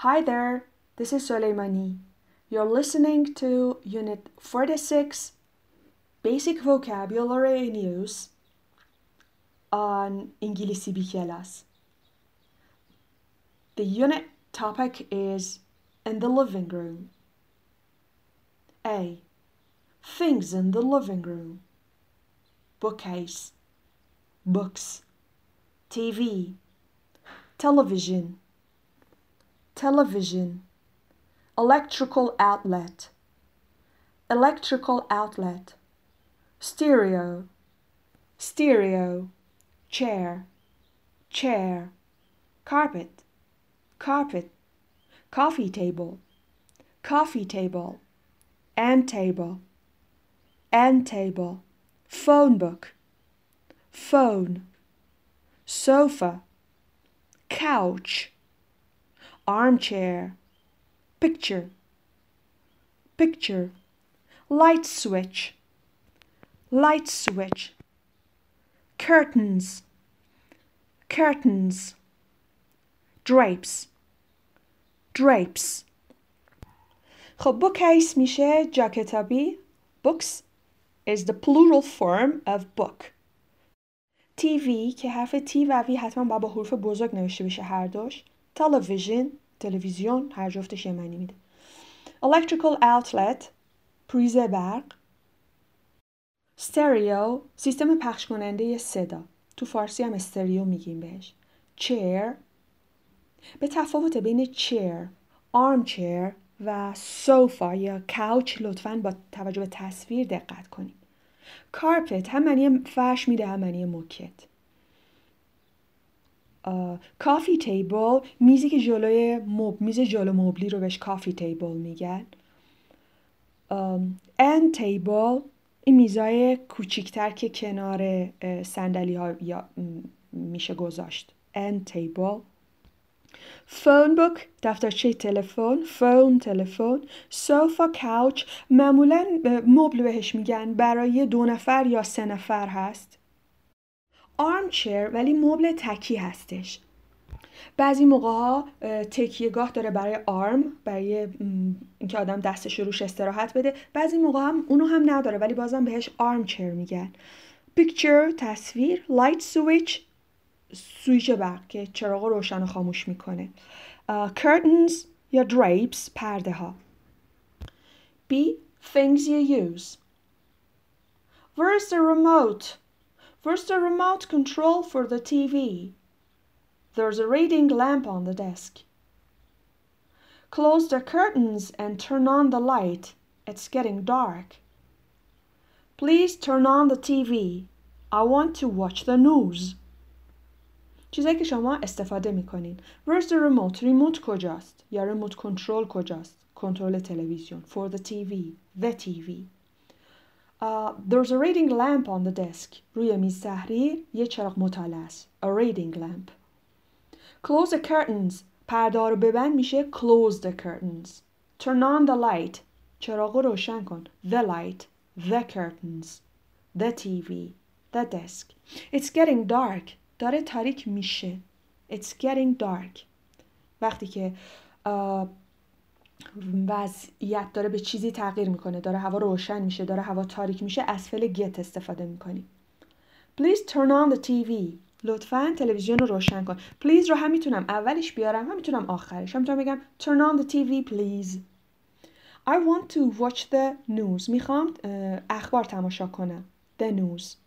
Hi there, this is Soleimani. You're listening to Unit 46 Basic Vocabulary in Use on Ingilisi Bikelas. The unit topic is in the living room. A. Things in the living room. Bookcase, books, TV, television, television, electrical outlet, electrical outlet, stereo, stereo, chair, chair, carpet, carpet, coffee table, coffee table, end table, end table, phone book, phone, sofa, couch, armchair, picture, picture, light switch, light switch, curtains, curtains, drapes, drapes. خب bookcase میشه جا کتابی books is the plural form of book TV که حرف T و V حتما با با حروف بزرگ نوشته بشه هر دوش television تلویزیون هر جفتش یه معنی میده. Electrical outlet پریز برق. ستریو سیستم پخش کننده صدا. تو فارسی هم استریو میگیم بهش. Chair به تفاوت بین chair armchair و سوفا یا کاوچ لطفا با توجه به تصویر دقت کنید. کارپت هم معنی فرش میده هم معنی موکت. کافی تیبل میزی که جلوی مب... میز جلو مبلی رو بهش کافی تیبل میگن. ان تیبل این میزای کوچیکتر که کنار صندلی ها یا میشه گذاشت. end table phone book دفترچه تلفن phone تلفن. sofa couch معمولا مبل بهش میگن برای دو نفر یا سه نفر هست. armchair ولی مبل تکی هستش. بعضی موقع ها تکیهگاه داره برای arm برای اینکه آدم دستش روش استراحت بده. بعضی موقع هم اونو هم نداره ولی بازم بهش armchair میگن. پیکچر تصویر لایت سویچ سویچ برق که چراغ روشن و خاموش می‌کنه. curtains یا drapes پرده ها B things you use. Where's the remote? Where's the remote control for the TV? There's a reading lamp on the desk. Close the curtains and turn on the light. It's getting dark. Please turn on the TV. I want to watch the news. چیزایی که شما استفاده میکنین Where's the remote? ریموت کجاست؟ یا ریموت کنترل کجاست؟ کنترل تلویزیون For the TV The TV uh, There's a reading lamp on the desk روی میز تحریر یه چراغ مطالعه است A reading lamp Close the curtains پرده رو ببند میشه Close the curtains Turn on the light چراغ رو روشن کن The light The curtains The TV The desk It's getting dark داره تاریک میشه It's getting dark وقتی که وضعیت داره به چیزی تغییر می‌کنه داره هوا روشن میشه داره هوا تاریک میشه از فعل get استفاده می‌کنیم Please turn on the TV لطفا تلویزیون رو روشن کن. Please رو هم می‌تونم اولش بیارم هم می‌تونم آخرش. هم می‌تونم بگم Turn on the TV please. I want to watch the news. می‌خوام اخبار تماشا کنم. The news.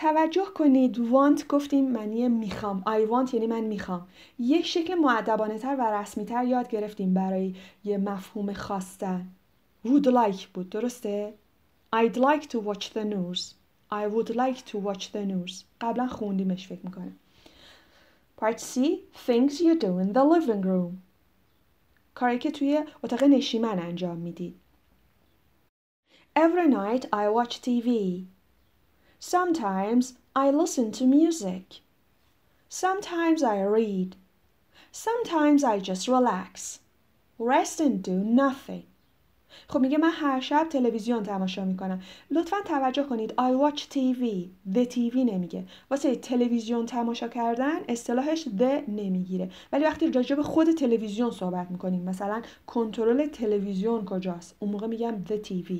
توجه کنید want گفتیم معنی می‌خوام. I want یعنی من می‌خوام. یک شکل معدبانه تر و رسمی تر یاد گرفتیم برای یه مفهوم خواستن. Would like بود. درسته؟ I'd like to watch the news. I would like to watch the news. قبلا خوندیمش فکر می‌کنم. Part C. Things you do in the living room. کاری که توی اتاق نشیمن انجام می‌دید Every night I watch TV Sometimes I listen to music. Sometimes I read. Sometimes I just relax, rest and do nothing. خب میگه من هر شب تلویزیون تماشا می‌کنم. لطفا توجه کنید I watch TV the TV نمیگه. واسه تلویزیون تماشا کردن اصطلاحش the نمی‌گیره. ولی وقتی راجع به خود تلویزیون صحبت می‌کنیم مثلا کنترل تلویزیون کجاست؟ اون موقع میگم the TV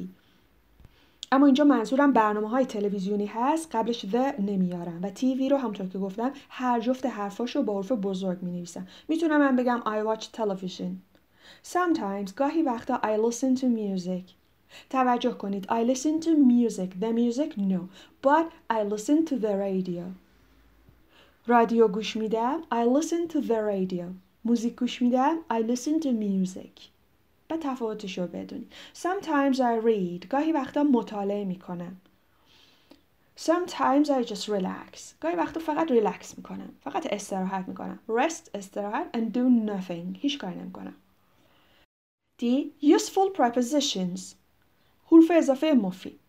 اما اینجا منظورم برنامه های تلویزیونی هست قبلش the نمیارم و تیوی رو همطور که گفتم هر جفت حرفاش رو با حرف بزرگ می نویسم می‌تونم من بگم I watch television. Sometimes گاهی وقتا I listen to music. توجه کنید I listen to music. The music no. But I listen to the radio. رادیو گوش میدم I listen to the radio. موزیک گوش میدم I listen to music. و تفاوتش رو بدونید Sometimes I read گاهی وقتا مطالعه می‌کنم Sometimes I just relax گاهی وقتا فقط ریلکس می‌کنم فقط استراحت می‌کنم Rest استراحت and do nothing هیچ کاری نمی‌کنم D. Useful prepositions حروف اضافه مفید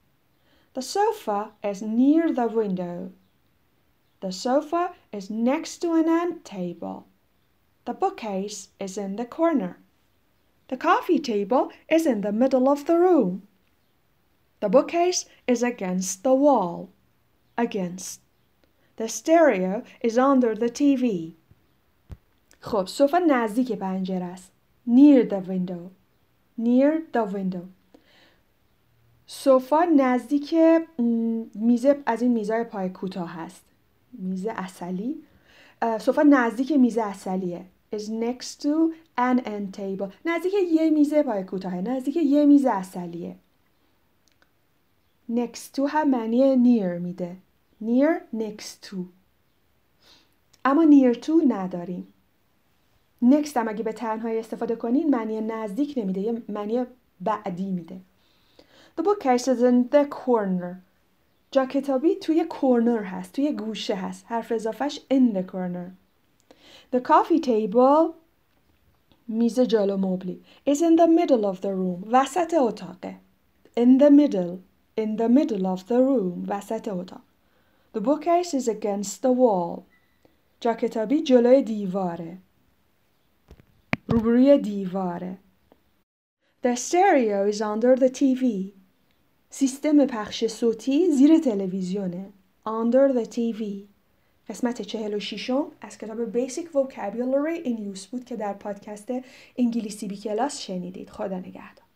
The sofa is near the window. The sofa is next to an end table. The bookcase is in the corner. The coffee table is in the middle of the room. The bookcase is against the wall. Against. The stereo is under the TV. خب سوفا نزدیک پنجره است. Near the window. Near the window. سوفا نزدیک میزه از این میزای پای کوتاه هست. میزه اصلی. سوفا نزدیک میزه اصلیه. Is next to an end table. نزدیک یه میزه پای کوتاهه. نزدیک یه میزه اصلیه. Next to هم معنی near میده. Near next to. اما near to نداریم. Next هم اگه به تنهایی استفاده کنین معنی نزدیک نمیده. یه معنی بعدی میده. The bookcase is in the corner. جا کتابی توی کورنر هست توی گوشه هست. حرف اضافهش in the corner. The coffee table میز جلو مبلی is in the middle of the room وسط اتاقه in the middle in the middle of the room وسط اتاق The bookcase is against the wall جا کتابی جلوی دیواره روبروی دیواره The stereo is under the TV سیستم پخش صوتی زیر تلویزیونه under the TV قسمت 46 از کتاب Basic Vocabulary in Use بود که در پادکست انگلیسی بی کلاس شنیدید. خدا نگهدار.